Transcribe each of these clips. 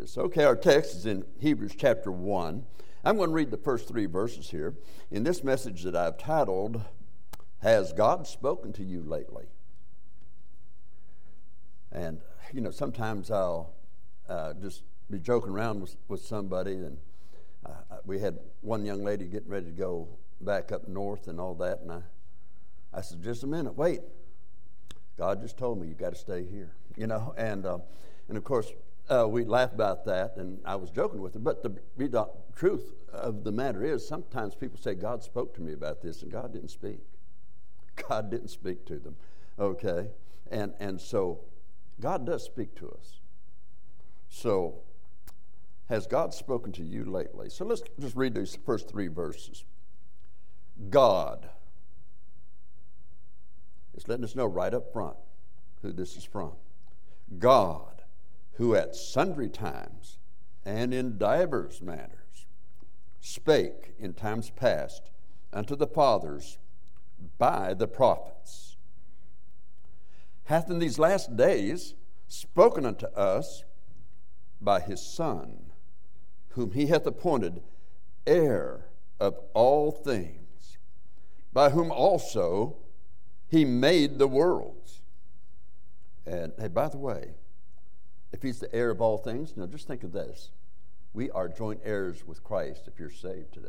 this. Okay, our text is in Hebrews chapter 1. I'm going to read the first three verses here in this message that I've titled, Has God Spoken to You Lately? And, you know, sometimes I'll uh, just be joking around with, with somebody, and uh, we had one young lady getting ready to go back up north and all that, and I, I said, Just a minute, wait. God just told me you got to stay here, you know, and, uh, and of course, uh, we laugh about that, and I was joking with her. But the, truth of the matter is, sometimes people say, God spoke to me about this, and God didn't speak. God didn't speak to them. Okay? And, and so, God does speak to us. So, has God spoken to you lately? So, let's just read these first three verses. God. It's letting us know right up front who this is from. God who at sundry times and in divers manners spake in times past unto the fathers by the prophets, hath in these last days spoken unto us by his Son, whom he hath appointed heir of all things, by whom also he made the worlds. And hey, by the way, if he's the heir of all things, now just think of this. We are joint heirs with Christ if you're saved today.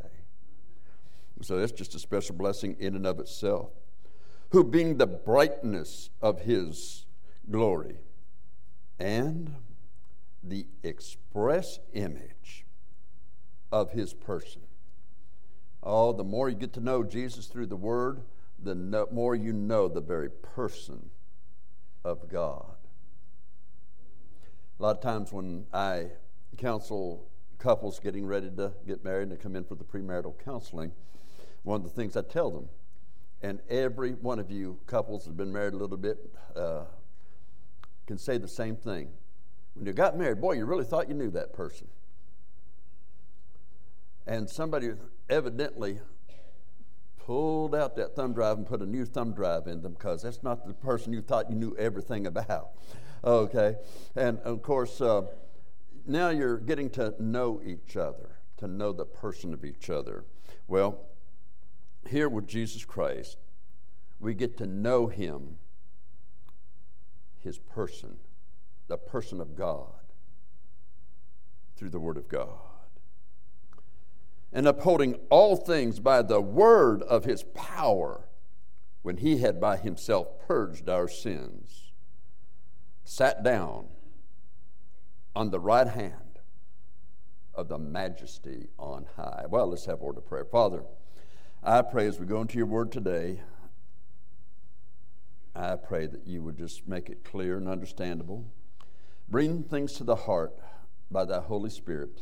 So that's just a special blessing in and of itself. Who, being the brightness of his glory and the express image of his person. Oh, the more you get to know Jesus through the Word, the more you know the very person of God. A lot of times when I counsel couples getting ready to get married and to come in for the premarital counseling, one of the things I tell them, and every one of you couples that have been married a little bit uh, can say the same thing. When you got married, boy, you really thought you knew that person. And somebody evidently pulled out that thumb drive and put a new thumb drive in them because that's not the person you thought you knew everything about. Okay? And of course, uh, now you're getting to know each other, to know the person of each other. Well, here with Jesus Christ, we get to know him, his person, the person of God, through the Word of God. And upholding all things by the word of his power, when he had by himself purged our sins sat down on the right hand of the majesty on high. Well, let's have a word of prayer. Father, I pray as we go into your word today, I pray that you would just make it clear and understandable. Bring things to the heart by thy Holy Spirit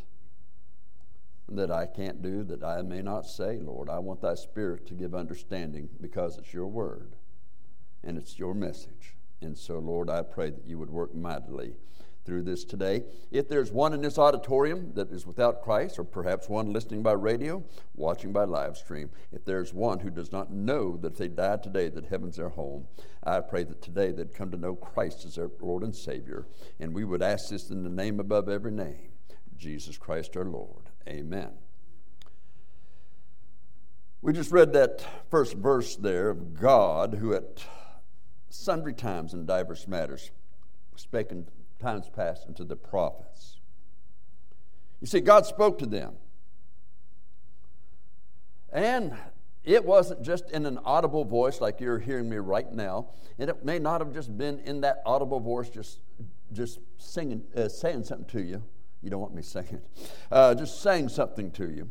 that I can't do, that I may not say, Lord. I want thy Spirit to give understanding because it's your word and it's your message. And so, Lord, I pray that you would work mightily through this today. If there's one in this auditorium that is without Christ, or perhaps one listening by radio, watching by live stream, if there's one who does not know that if they died today, that heaven's their home, I pray that today they'd come to know Christ as their Lord and Savior. And we would ask this in the name above every name Jesus Christ our Lord. Amen. We just read that first verse there of God who at sundry times in divers matters, spake in times past unto the prophets. You see, God spoke to them. And it wasn't just in an audible voice like you're hearing me right now. And it may not have just been in that audible voice, just, just singing, uh, saying something to you. You don't want me singing. Uh, just saying something to you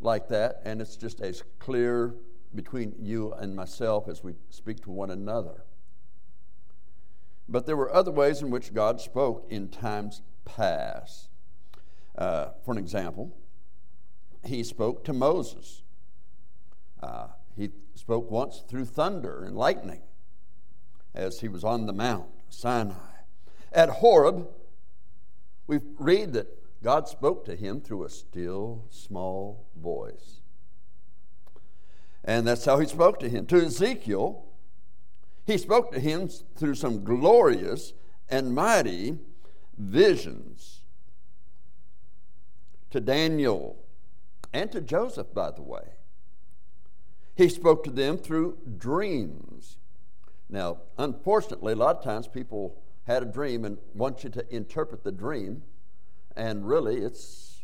like that. And it's just as clear between you and myself as we speak to one another. But there were other ways in which God spoke in times past. Uh, for an example, he spoke to Moses. Uh, he spoke once through thunder and lightning as he was on the Mount Sinai. At Horeb, we read that God spoke to him through a still small voice. And that's how he spoke to him. To Ezekiel, he spoke to him through some glorious and mighty visions. to Daniel, and to Joseph, by the way. He spoke to them through dreams. Now, unfortunately, a lot of times people had a dream and want you to interpret the dream, and really it's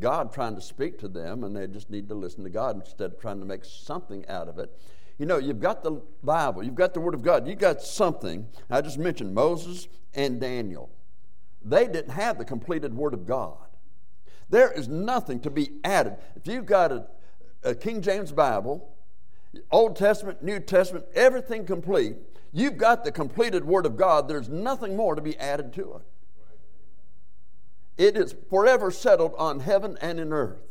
God trying to speak to them, and they just need to listen to God instead of trying to make something out of it. You know, you've got the Bible, you've got the Word of God, you've got something. I just mentioned Moses and Daniel. They didn't have the completed Word of God. There is nothing to be added. If you've got a, a King James Bible, Old Testament, New Testament, everything complete, you've got the completed Word of God. There's nothing more to be added to it. It is forever settled on heaven and in earth.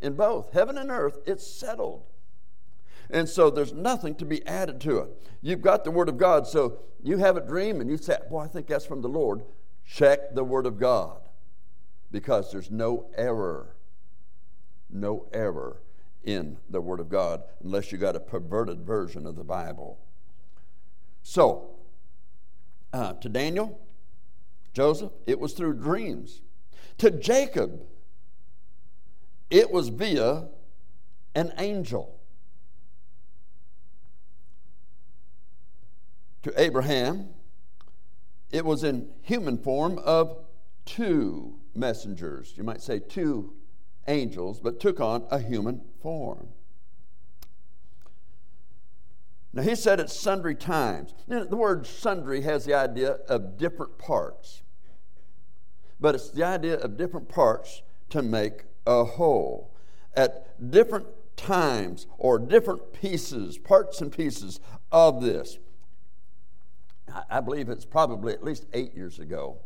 In both heaven and earth, it's settled. And so there's nothing to be added to it. You've got the Word of God, so you have a dream and you say, Boy, I think that's from the Lord. Check the Word of God because there's no error. No error in the Word of God unless you got a perverted version of the Bible. So, uh, to Daniel, Joseph, it was through dreams. To Jacob, it was via an angel. To Abraham, it was in human form of two messengers. You might say two angels, but took on a human form. Now, he said it sundry times. Now, the word sundry has the idea of different parts, but it's the idea of different parts to make a whole. At different times or different pieces, parts and pieces of this. I believe it's probably at least eight years ago.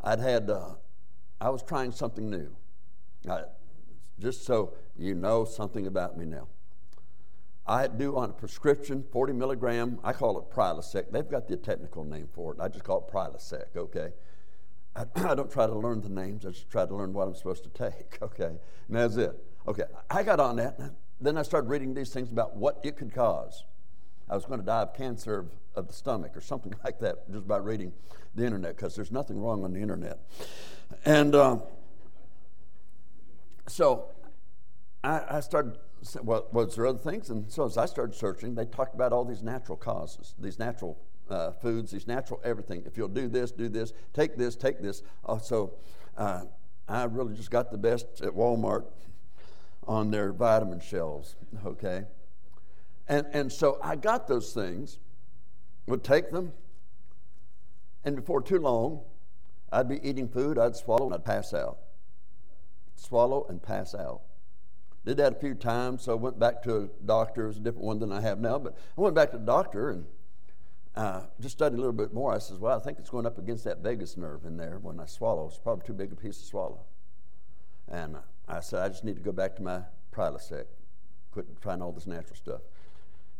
I'd had, uh, I was trying something new. I, just so you know something about me now. I do on a prescription 40 milligram, I call it Prilosec. They've got the technical name for it. I just call it Prilosec, okay? I, I, don't try to learn the names, I just try to learn what I'm supposed to take, okay? And that's it. Okay, I got on that. Then I started reading these things about what it could cause. I was going to die of cancer of, of the stomach or something like that just by reading the internet because there's nothing wrong on the internet. And uh, so I, I started, well, was there other things? And so as I started searching, they talked about all these natural causes, these natural uh, foods, these natural everything. If you'll do this, do this, take this, take this. Uh, so uh, I really just got the best at Walmart on their vitamin shelves, okay? And, and so I got those things, would take them, and before too long, I'd be eating food, I'd swallow, and I'd pass out. Swallow and pass out. Did that a few times, so I went back to a doctor. It was a different one than I have now, but I went back to the doctor and uh, just studied a little bit more. I says, Well, I think it's going up against that vagus nerve in there when I swallow. It's probably too big a piece to swallow. And I said, I just need to go back to my Prilosec, quit trying all this natural stuff.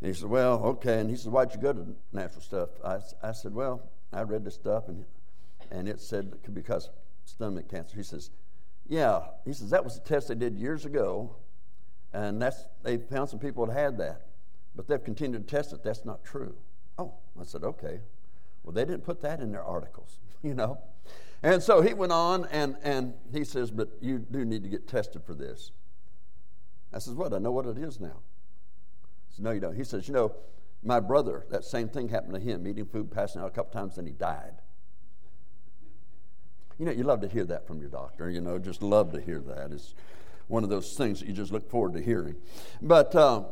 And he said, Well, okay. And he said, Why'd you go to natural stuff? I, I said, Well, I read this stuff and, and it said it could be because stomach cancer. He says, Yeah. He says, That was a test they did years ago. And that's they found some people that had that. But they've continued to test it. That's not true. Oh, I said, Okay. Well, they didn't put that in their articles, you know. And so he went on and, and he says, But you do need to get tested for this. I says, What? I know what it is now. No, you don't. He says, You know, my brother, that same thing happened to him, eating food, passing out a couple times, and he died. You know, you love to hear that from your doctor, you know, just love to hear that. It's one of those things that you just look forward to hearing. But um,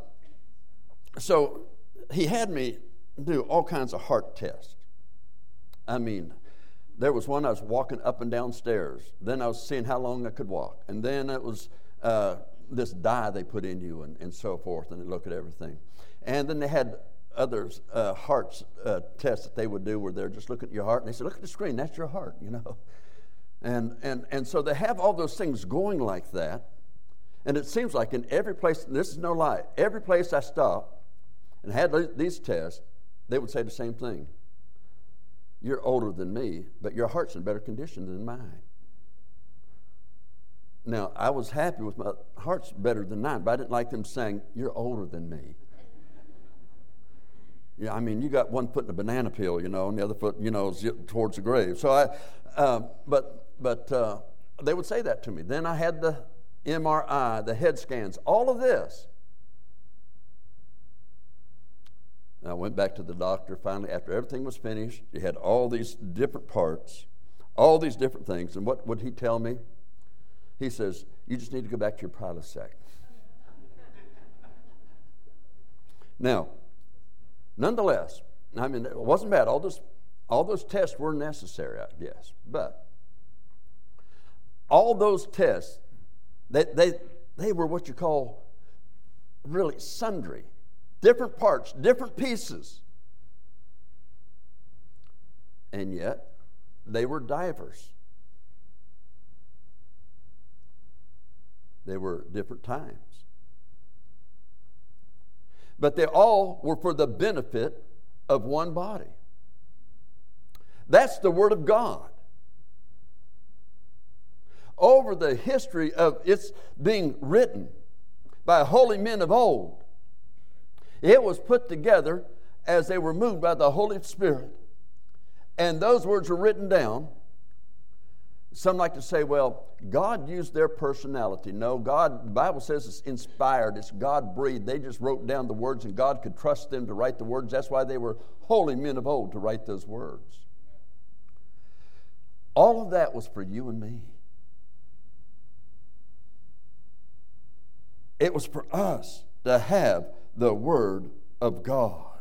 so he had me do all kinds of heart tests. I mean, there was one I was walking up and down stairs. Then I was seeing how long I could walk. And then it was uh, this dye they put in you and, and so forth, and look at everything. And then they had other uh, hearts uh, tests that they would do where they're just looking at your heart and they said, "Look at the screen, that's your heart," you know. And and and so they have all those things going like that, and it seems like in every place, this is no lie, every place I stopped and had these tests, they would say the same thing. You're older than me, but your heart's in better condition than mine. Now, I was happy with my heart's better than mine, but I didn't like them saying, You're older than me. Yeah, I mean, you got one foot in a banana peel, you know, and the other foot, you know, is towards the grave. So I, uh, but, but uh, they would say that to me. Then I had the MRI, the head scans, all of this. And I went back to the doctor finally after everything was finished. He had all these different parts, all these different things. And what would he tell me? He says, You just need to go back to your Prilosec. now, nonetheless, I mean, it wasn't bad. All those, all those tests were necessary, I guess. But all those tests, they, they, they were what you call really sundry different parts, different pieces. And yet, they were divers. They were different times. But they all were for the benefit of one body. That's the Word of God. Over the history of its being written by holy men of old, it was put together as they were moved by the Holy Spirit. And those words were written down. Some like to say, well, God used their personality. No, God, the Bible says it's inspired, it's God breathed. They just wrote down the words, and God could trust them to write the words. That's why they were holy men of old to write those words. All of that was for you and me. It was for us to have the Word of God.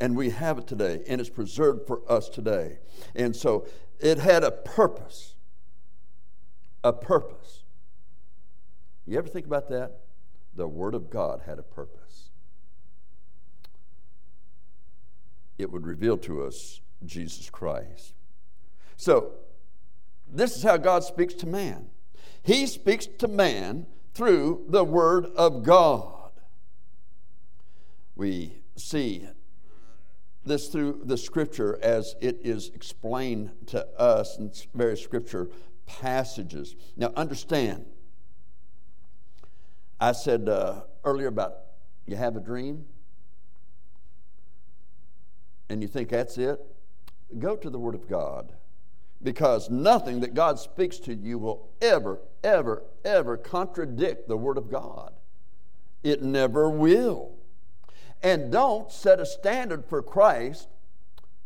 And we have it today, and it's preserved for us today. And so it had a purpose. A purpose. You ever think about that? The Word of God had a purpose. It would reveal to us Jesus Christ. So, this is how God speaks to man. He speaks to man through the Word of God we see this through the scripture as it is explained to us in various scripture passages. Now, understand, I said uh, earlier about you have a dream and you think that's it. Go to the Word of God because nothing that God speaks to you will ever, ever, ever contradict the Word of God. It never will and don't set a standard for Christ.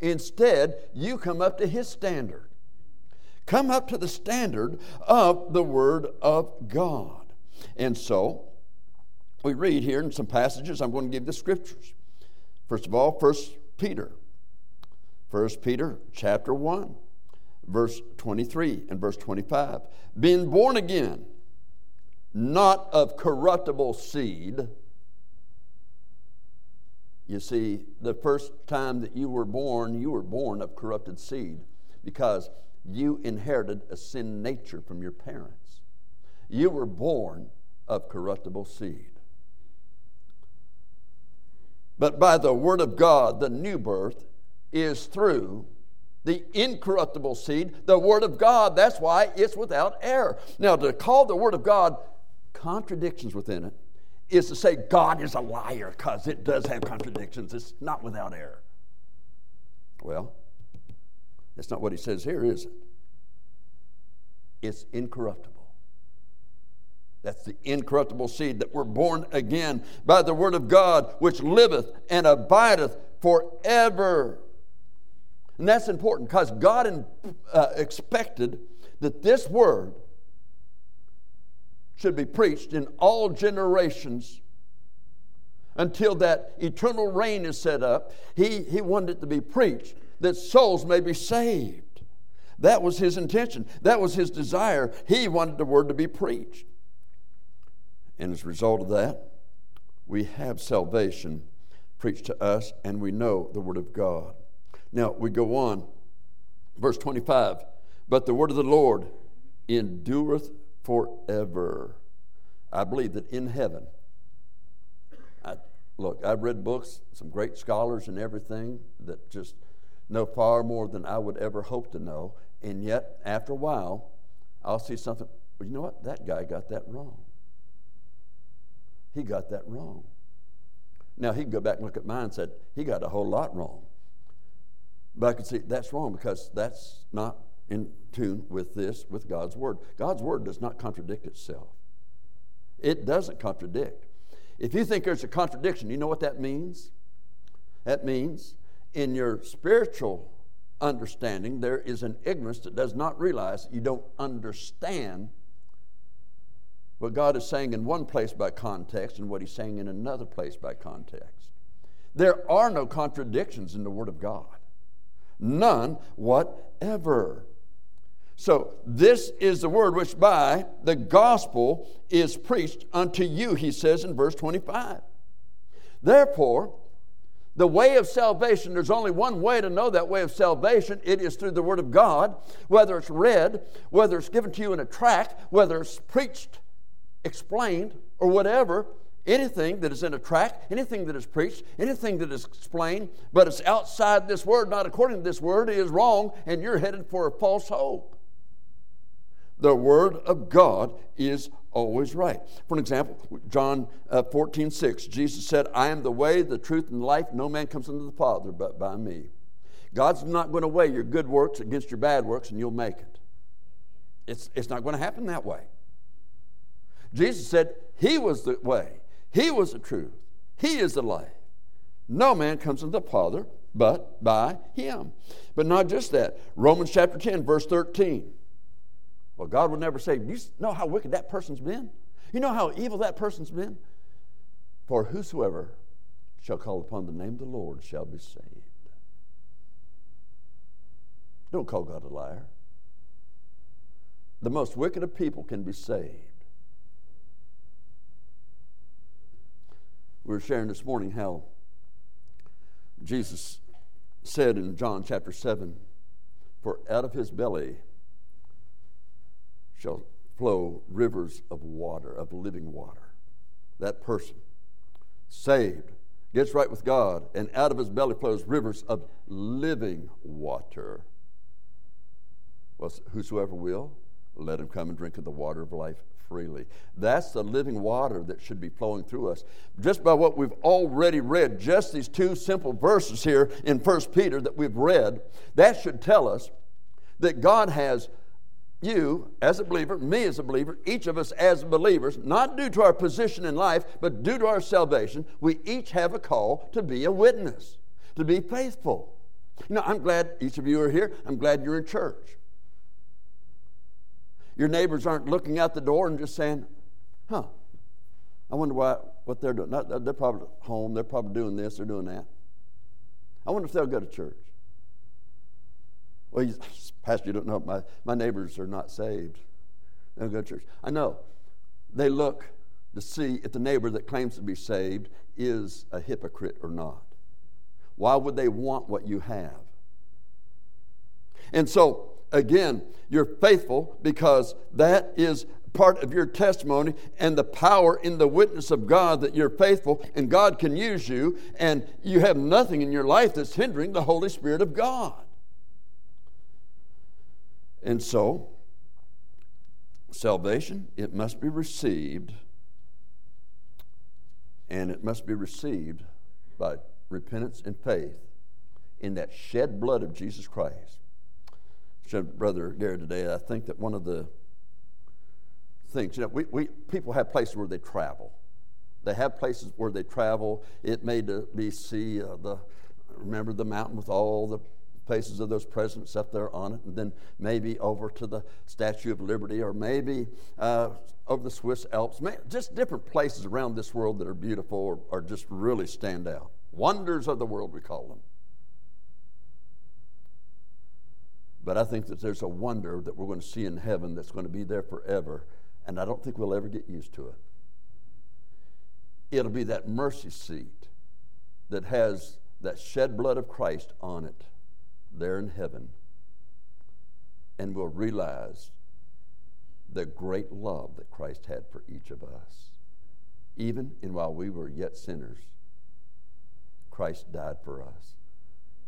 Instead, you come up to his standard. Come up to the standard of the Word of God. And so, we read here in some passages. I'm going to give the scriptures. First of all, First Peter. First Peter chapter 1, verse 23 and verse 25. Being born again, not of corruptible seed you see, the first time that you were born, you were born of corrupted seed because you inherited a sin nature from your parents. You were born of corruptible seed. But by the Word of God, the new birth is through the incorruptible seed, the Word of God. That's why it's without error. Now, to call the Word of God contradictions within it is to say God is a liar because it does have contradictions. It's not without error. Well, that's not what he says here, is it? It's incorruptible. That's the incorruptible seed that we're born again by the word of God, which liveth and abideth forever. And that's important because God uh, expected that this word should be preached in all generations until that eternal reign is set up. He, he wanted it to be preached that souls may be saved. That was his intention, that was his desire. He wanted the word to be preached. And as a result of that, we have salvation preached to us and we know the word of God. Now we go on, verse 25. But the word of the Lord endureth forever. I believe that in heaven, I, look, I've read books, some great scholars and everything that just know far more than I would ever hope to know. And yet, after a while, I'll see something. Well, you know what? That guy got that wrong. He got that wrong. Now, he can go back and look at mine and said, he got a whole lot wrong. But I could see that's wrong because that's not in tune with this, with God's Word. God's Word does not contradict itself, it doesn't contradict. If you think there's a contradiction, you know what that means? That means in your spiritual understanding, there is an ignorance that does not realize you don't understand what God is saying in one place by context and what He's saying in another place by context. There are no contradictions in the Word of God. None whatever. So, this is the word which by the gospel is preached unto you, he says in verse 25. Therefore, the way of salvation, there's only one way to know that way of salvation. It is through the Word of God, whether it's read, whether it's given to you in a tract, whether it's preached, explained, or whatever. Anything that is in a tract, anything that is preached, anything that is explained, but it's outside this word, not according to this word, is wrong, and you're headed for a false hope. The word of God is always right. For an example, John uh, 14, 6, Jesus said, I am the way, the truth, and life. No man comes unto the Father but by me. God's not going to weigh your good works against your bad works and you'll make it. It's, it's not going to happen that way. Jesus said, He was the way, he was the truth. He is the life. No man comes unto the Father but by him. But not just that. Romans chapter 10, verse 13. Well, God would never say, You know how wicked that person's been? You know how evil that person's been? For whosoever shall call upon the name of the Lord shall be saved. Don't call God a liar. The most wicked of people can be saved. We were sharing this morning how Jesus said in John chapter 7 For out of his belly shall flow rivers of water, of living water. That person, saved, gets right with God, and out of his belly flows rivers of living water. Well, whosoever will, let him come and drink of the water of life freely. That's the living water that should be flowing through us. Just by what we've already read, just these two simple verses here in 1 Peter that we've read, that should tell us that God has you as a believer, me as a believer, each of us as believers, not due to our position in life, but due to our salvation, we each have a call to be a witness, to be faithful. You know, I'm glad each of you are here. I'm glad you're in church. Your neighbors aren't looking out the door and just saying, huh, I wonder why, what they're doing. Not, they're probably home, they're probably doing this, they're doing that. I wonder if they'll go to church. Well, Pastor, you don't know, my, my neighbors are not saved. They don't go to church. I know. They look to see if the neighbor that claims to be saved is a hypocrite or not. Why would they want what you have? And so, again, you're faithful because that is part of your testimony and the power in the witness of God that you're faithful and God can use you, and you have nothing in your life that's hindering the Holy Spirit of God. And so, salvation, it must be received, and it must be received by repentance and faith in that shed blood of Jesus Christ said Brother Gary today, I think that one of the things, you know, we, we, people have places where they travel. They have places where they travel. It may be see uh, the, remember the mountain with all the faces of those presidents up there on it, and then maybe over to the Statue of Liberty, or maybe uh, over the Swiss Alps, just different places around this world that are beautiful or, or just really stand out. Wonders of the world, we call them. But I think that there's a wonder that we're going to see in heaven that's going to be there forever, and I don't think we'll ever get used to it. It'll be that mercy seat that has that shed blood of Christ on it there in heaven, and we'll realize the great love that Christ had for each of us. Even in while we were yet sinners, Christ died for us.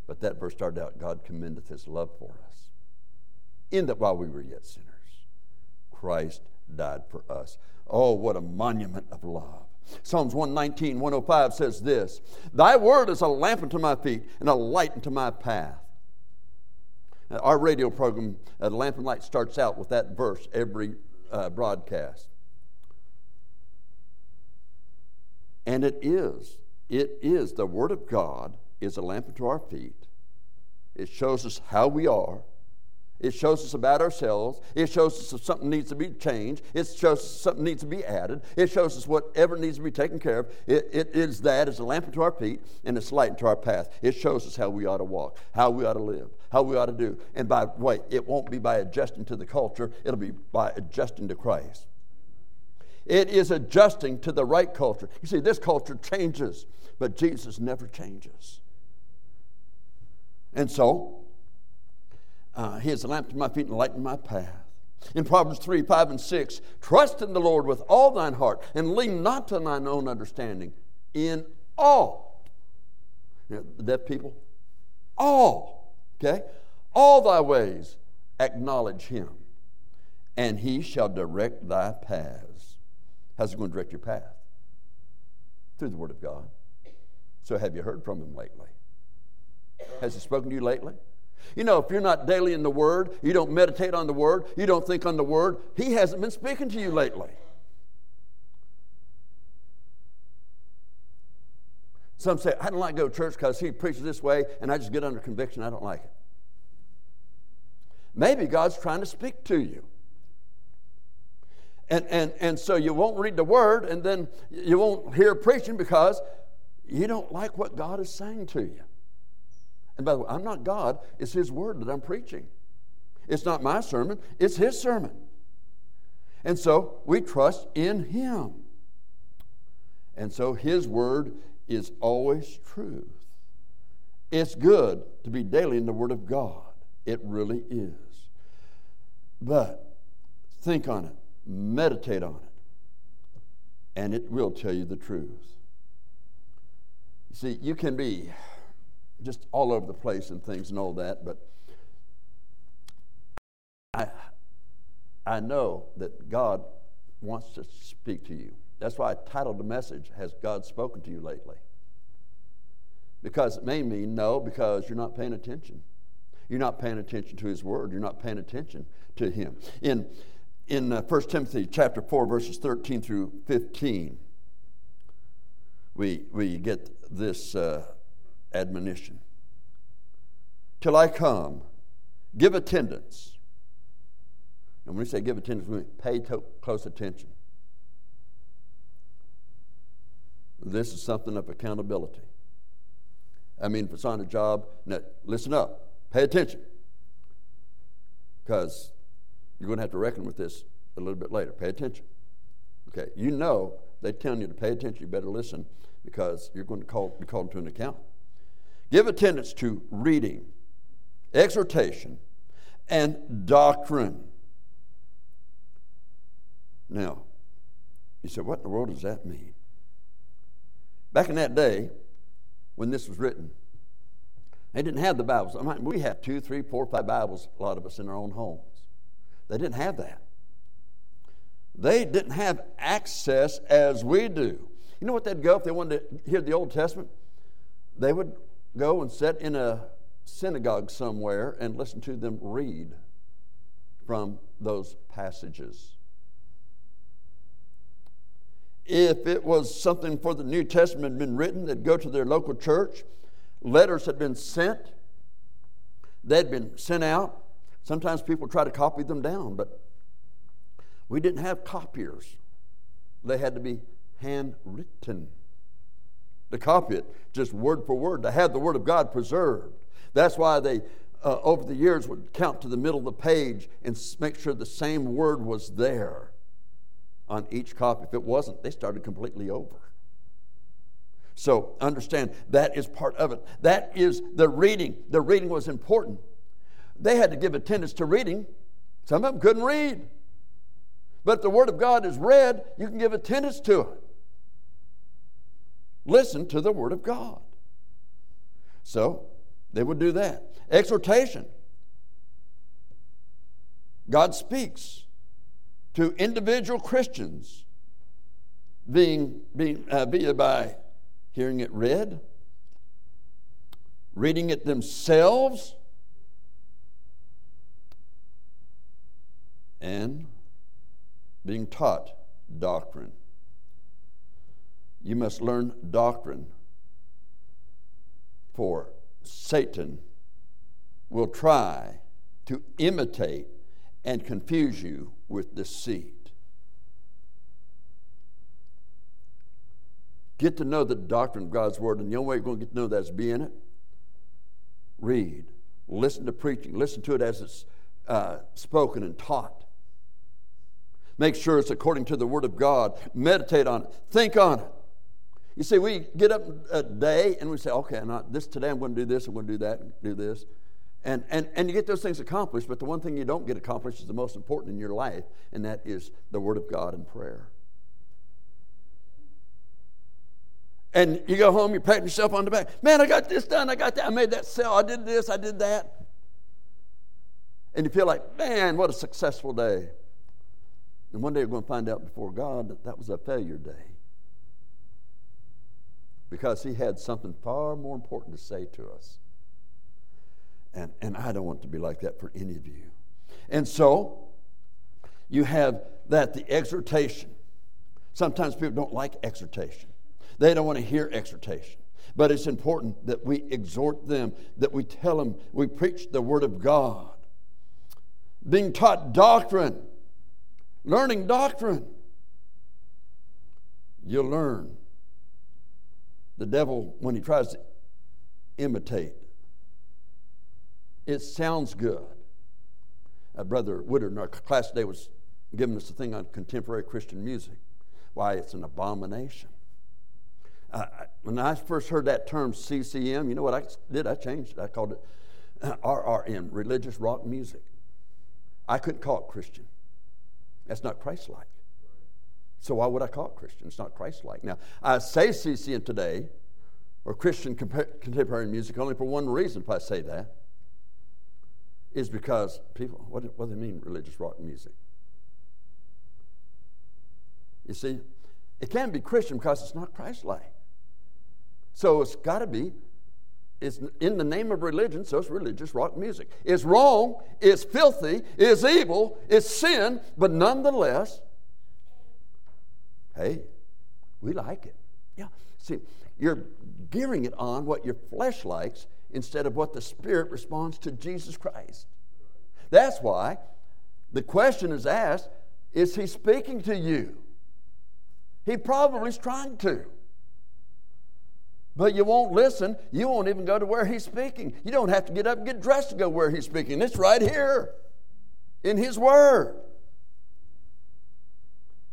But that verse started out God commendeth his love for us in that while we were yet sinners, Christ died for us. Oh, what a monument of love. Psalms 119, 105 says this Thy word is a lamp unto my feet and a light unto my path. Our radio program, uh, Lamp and Light, starts out with that verse every uh, broadcast. And it is, it is, the Word of God is a lamp unto our feet. It shows us how we are. It shows us about ourselves. It shows us if something needs to be changed. It shows us something needs to be added. It shows us whatever needs to be taken care of. It, it is that as a lamp unto our feet and a light unto our path. It shows us how we ought to walk, how we ought to live, how we ought to do. And by the way, it won't be by adjusting to the culture, it'll be by adjusting to Christ. It is adjusting to the right culture. You see, this culture changes, but Jesus never changes. And so, uh, He is a lamp to my feet and a light in my path. In Proverbs 3 5 and 6, trust in the Lord with all thine heart and lean not to thine own understanding. In all. You know, deaf people? All. Okay? All thy ways acknowledge him, and he shall direct thy paths. How's he going to direct your path? Through the Word of God. So, have you heard from him lately? Has he spoken to you lately? You know, if you're not daily in the Word, you don't meditate on the Word, you don't think on the Word, He hasn't been speaking to you lately. Some say, I don't like to go to church because he preaches this way and I just get under conviction. I don't like it. Maybe God's trying to speak to you. And, and, and so you won't read the word and then you won't hear preaching because you don't like what God is saying to you. And by the way, I'm not God, it's His word that I'm preaching. It's not my sermon, it's His sermon. And so we trust in Him. And so His word is always truth. It's good to be daily in the Word of God. It really is. But think on it, meditate on it, and it will tell you the truth. You see, you can be just all over the place and things and all that, but I, I know that God wants to speak to you. That's why I titled the message, Has God Spoken to You Lately? Because it may mean no, because you're not paying attention. You're not paying attention to His Word. You're not paying attention to Him. In, in uh, 1 Timothy chapter 4, verses 13 through 15, we, we get this uh, admonition. Till I come, give attendance. And when we say give attendance, we pay to- close attention. This is something of accountability. I mean, if it's on a job, now, listen up, pay attention. Because you're going to have to reckon with this a little bit later. Pay attention. Okay, you know they're telling you to pay attention. You better listen because you're going to call, be called to an account. Give attendance to reading, exhortation, and doctrine. Now, you said, what in the world does that mean? Back in that day, when this was written, they didn't have the Bibles. I mean, we have two, three, four, five Bibles, a lot of us in our own homes. They didn't have that. They didn't have access as we do. You know what they'd go if they wanted to hear the Old Testament? They would go and sit in a synagogue somewhere and listen to them read from those passages. If it was something for the New Testament had been written, they'd go to their local church. Letters had been sent, they'd been sent out. Sometimes people try to copy them down, but we didn't have copiers. They had to be handwritten to copy it just word for word, to have the Word of God preserved. That's why they, uh, over the years, would count to the middle of the page and make sure the same word was there on each copy. If it wasn't, they started completely over. So understand that is part of it. That is the reading. The reading was important. They had to give attendance to reading. Some of them couldn't read. But the Word of God is read, you can give attendance to it. Listen to the Word of God. So they would do that. Exhortation. God speaks to individual Christians, being, being uh, via by hearing it read, reading it themselves, and being taught doctrine. You must learn doctrine, for Satan will try to imitate and confuse you with deceit. Get to know the doctrine of God's Word, and the only way you're going to get to know that is be in it. Read, listen to preaching, listen to it as it's uh, spoken and taught. Make sure it's according to the Word of God. Meditate on it, think on it. You see, we get up a day and we say, okay, not this today I'm going to do this, I'm going to do that, do this. And, and, and you get those things accomplished, but the one thing you don't get accomplished is the most important in your life, and that is the Word of God and prayer. And you go home, you pat yourself on the back. Man, I got this done, I got that, I made that sale, I did this, I did that. And you feel like, man, what a successful day. And one day you're going to find out before God that that was a failure day. Because He had something far more important to say to us. And, and I don't want to be like that for any of you. And so, you have that the exhortation. Sometimes people don't like exhortation, they don't want to hear exhortation. But it's important that we exhort them, that we tell them, we preach the Word of God. Being taught doctrine, learning doctrine. You'll learn. The devil, when he tries to imitate, it sounds good. Uh, Brother Woodard in our class today was giving us a thing on contemporary Christian music. Why it's an abomination. Uh, when I first heard that term CCM, you know what I did? I changed it. I called it RRM, religious rock music. I couldn't call it Christian. That's not Christ like. So why would I call it Christian? It's not Christ like. Now, I say CCM today, or Christian contemporary music, only for one reason if I say that is because people, what, what do they mean, religious rock music? You see, it can't be Christian because it's not Christ like. So it's got to be, it's in the name of religion, so it's religious rock music. It's wrong, it's filthy, it's evil, it's sin, but nonetheless, hey, we like it. Yeah, see, you're gearing it on what your flesh likes instead of what the Spirit responds to Jesus Christ. That's why the question is asked is he speaking to you? He probably is trying to. But you won't listen. You won't even go to where he's speaking. You don't have to get up and get dressed to go where he's speaking. It's right here in his word.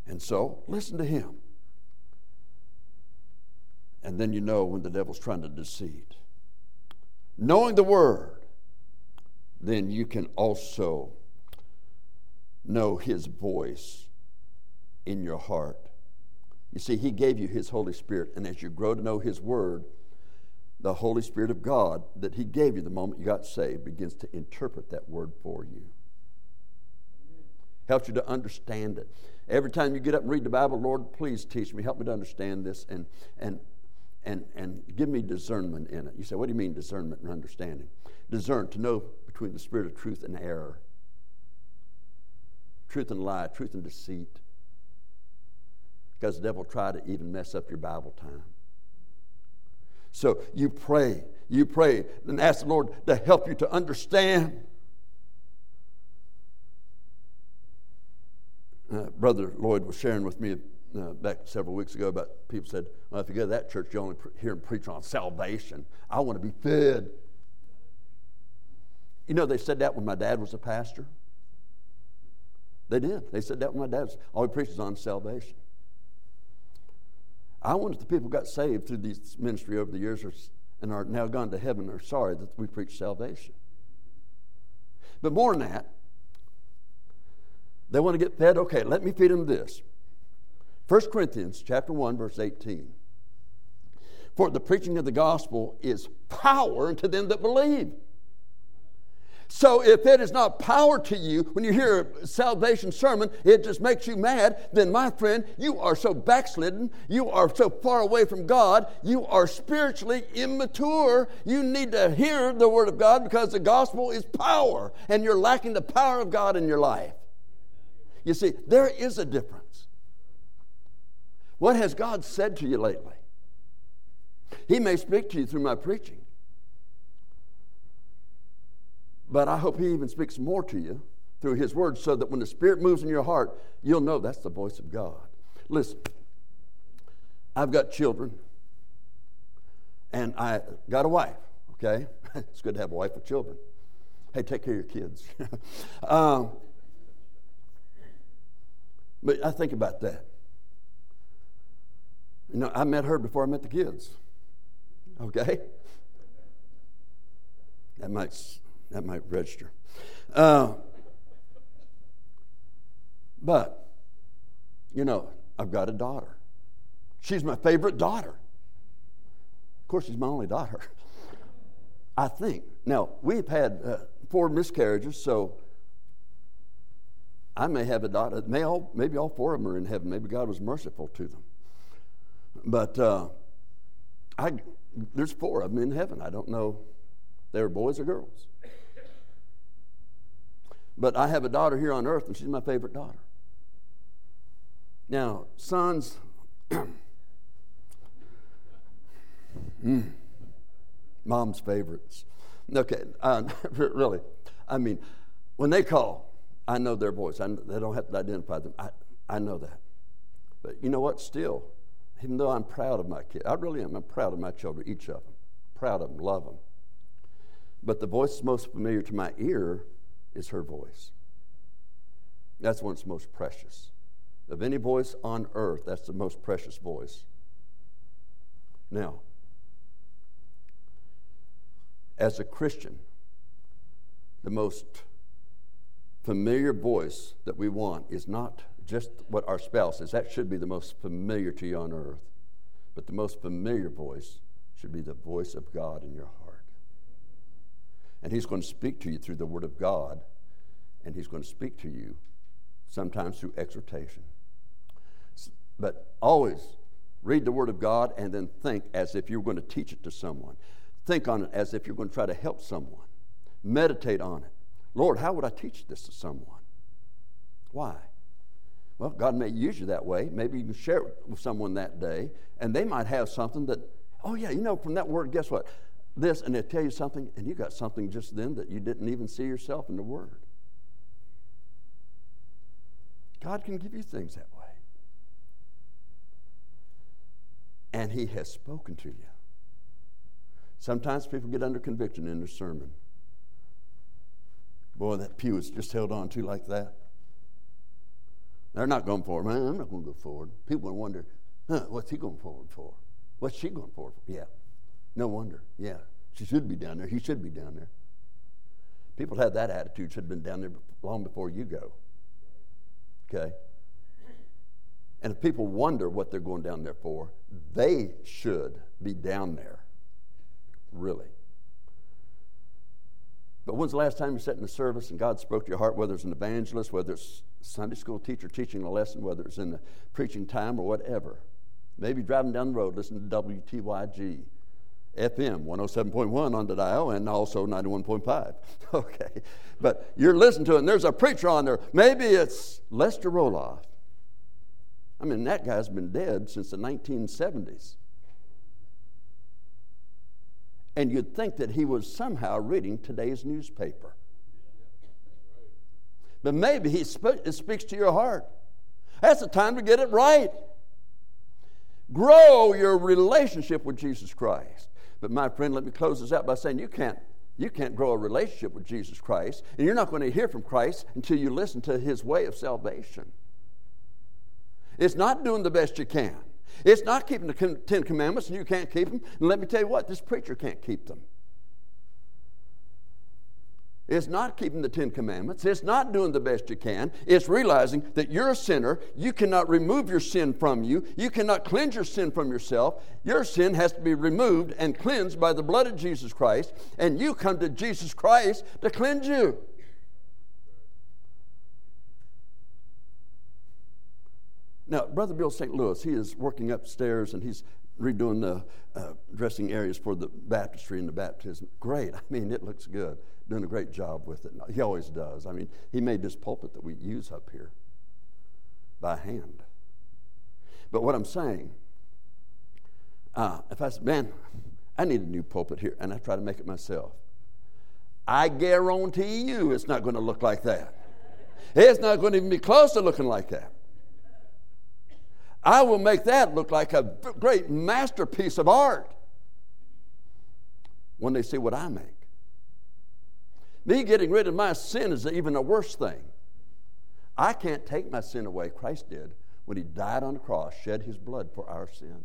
And so, listen to him. And then you know when the devil's trying to deceive knowing the Word, then you can also know His voice in your heart. You see, He gave you His Holy Spirit, and as you grow to know His Word, the Holy Spirit of God that He gave you the moment you got saved begins to interpret that Word for you. Helps you to understand it. Every time you get up and read the Bible, Lord, please teach me, help me to understand this, and, and and, and give me discernment in it. You say, what do you mean discernment and understanding? Discern, to know between the spirit of truth and error, truth and lie, truth and deceit. Because the devil try to even mess up your Bible time. So you pray, you pray, and ask the Lord to help you to understand. Uh, Brother Lloyd was sharing with me uh, back several weeks ago about people said, well, if you go to that church, you only pre- hear them preach on salvation. I want to be fed. You know, they said that when my dad was a pastor. They did. They said that when my dad was, all he preaches on salvation. I wonder if the people got saved through this ministry over the years are, and are now gone to heaven are sorry that we preach salvation. But more than that, they want to get fed. Okay, let me feed them this. 1 Corinthians chapter 1 verse 18. For the preaching of the gospel is power to them that believe. So if it is not power to you when you hear a salvation sermon, it just makes you mad, then my friend, you are so backslidden, you are so far away from God, you are spiritually immature. You need to hear the word of God because the gospel is power, and you're lacking the power of God in your life. You see, there is a difference. What has God said to you lately? He may speak to you through my preaching, but I hope He even speaks more to you through His Word so that when the Spirit moves in your heart, you'll know that's the voice of God. Listen, I've got children and I got a wife, okay? it's good to have a wife with children. Hey, take care of your kids. um, but I think about that. You know, I met her before I met the kids. Okay? That might, that might register. Uh, but, you know, I've got a daughter. She's my favorite daughter. Of course, she's my only daughter. I think. Now, we've had uh, four miscarriages, so I may have a daughter. May all, maybe all four of them are in heaven. Maybe God was merciful to them. But uh, I, there's four of them in heaven. I don't know they were boys or girls. But I have a daughter here on earth, and she's my favorite daughter. Now, sons, mm, mom's favorites. Okay, uh, really. I mean, when they call, I know their voice. I, they don't have to identify them. I, I know that. But you know what? Still, even though I'm proud of my kids, I really am. I'm proud of my children, each of them. Proud of them, love them. But the voice most familiar to my ear is her voice. That's one that's most precious. Of any voice on earth, that's the most precious voice. Now, as a Christian, the most familiar voice that we want is not just what our spouse is. That should be the most familiar to you on earth. But the most familiar voice should be the voice of God in your heart. And He's going to speak to you through the Word of God, and He's going to speak to you sometimes through exhortation. But always read the Word of God and then think as if you're going to teach it to someone. Think on it as if you're going to try to help someone. Meditate on it. Lord, how would I teach this to someone? Why? Well, God may use you that way. Maybe you can share it with someone that day, and they might have something that, oh, yeah, you know, from that word, guess what? This, and they tell you something, and you got something just then that you didn't even see yourself in the word. God can give you things that way. And He has spoken to you. Sometimes people get under conviction in their sermon. Boy, that pew is just held on to like that. They're not going forward. Man, I'm not going to go forward. People wonder, huh, what's he going forward for? What's she going forward for? Yeah. No wonder. Yeah. She should be down there. He should be down there. People have that attitude, should have been down there long before you go. Okay? And if people wonder what they're going down there for, they should be down there. Really. But when's the last time you sat in the service and God spoke to your heart, whether it's an evangelist, whether it's Sunday school teacher teaching a lesson, whether it's in the preaching time or whatever? Maybe driving down the road, listening to WTYG, FM 107.1 on the dial, and also 91.5. Okay. But you're listening to it, and there's a preacher on there. Maybe it's Lester Roloff. I mean, that guy's been dead since the 1970s and you'd think that he was somehow reading today's newspaper. But maybe he sp- speaks to your heart. That's the time to get it right. Grow your relationship with Jesus Christ. But my friend, let me close this out by saying you can't you can't grow a relationship with Jesus Christ, and you're not going to hear from Christ until you listen to his way of salvation. It's not doing the best you can. It's not keeping the Ten Commandments, and you can't keep them. And let me tell you what, this preacher can't keep them. It's not keeping the Ten Commandments. It's not doing the best you can. It's realizing that you're a sinner. You cannot remove your sin from you. You cannot cleanse your sin from yourself. Your sin has to be removed and cleansed by the blood of Jesus Christ. And you come to Jesus Christ to cleanse you. Now, Brother Bill St. Louis, he is working upstairs and he's redoing the uh, dressing areas for the baptistry and the baptism. Great. I mean, it looks good. Doing a great job with it. He always does. I mean, he made this pulpit that we use up here. by hand. But what I'm saying, uh, if I said, man, I need a new pulpit here, and I try to make it myself, I guarantee you it's not going to look like that. It's not going to even be close to looking like that. I will make that look like a great masterpiece of art when they see what I make. Me getting rid of my sin is even a worse thing. I can't take my sin away. Christ did when he died on the cross, shed his blood for our sin.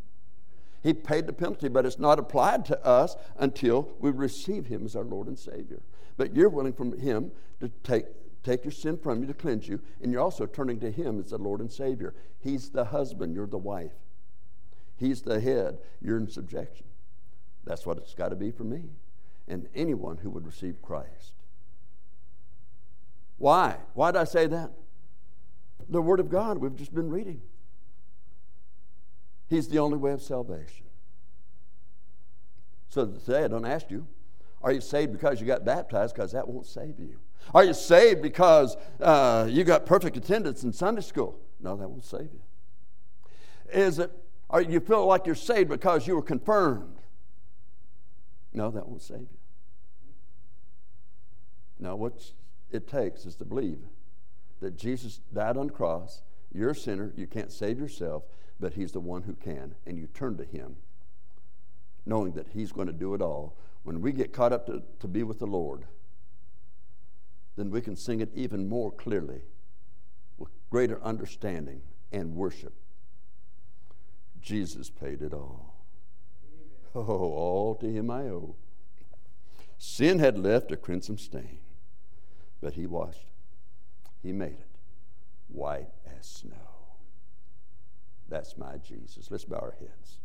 He paid the penalty, but it's not applied to us until we receive him as our Lord and Savior. But you're willing from him to take, take your sin from you to cleanse you, and you're also turning to him as the Lord and Savior. He's the husband, you're the wife. He's the head, you're in subjection. That's what it's got to be for me and anyone who would receive Christ. Why? Why did I say that? The Word of God we've just been reading. He's the only way of salvation. So today I don't ask you, are you saved because you got baptized? Because that won't save you. Are you saved because uh, you got perfect attendance in Sunday school? No, that won't save you. Is it, are you feel like you're saved because you were confirmed? No, that won't save you. No, what it takes is to believe that Jesus died on the cross. You're a sinner. You can't save yourself, but He's the one who can. And you turn to Him, knowing that He's going to do it all. When we get caught up to, to be with the Lord, then we can sing it even more clearly with greater understanding and worship. Jesus paid it all. Oh, all to him I owe. Sin had left a crimson stain, but he washed it. He made it white as snow. That's my Jesus. Let's bow our heads.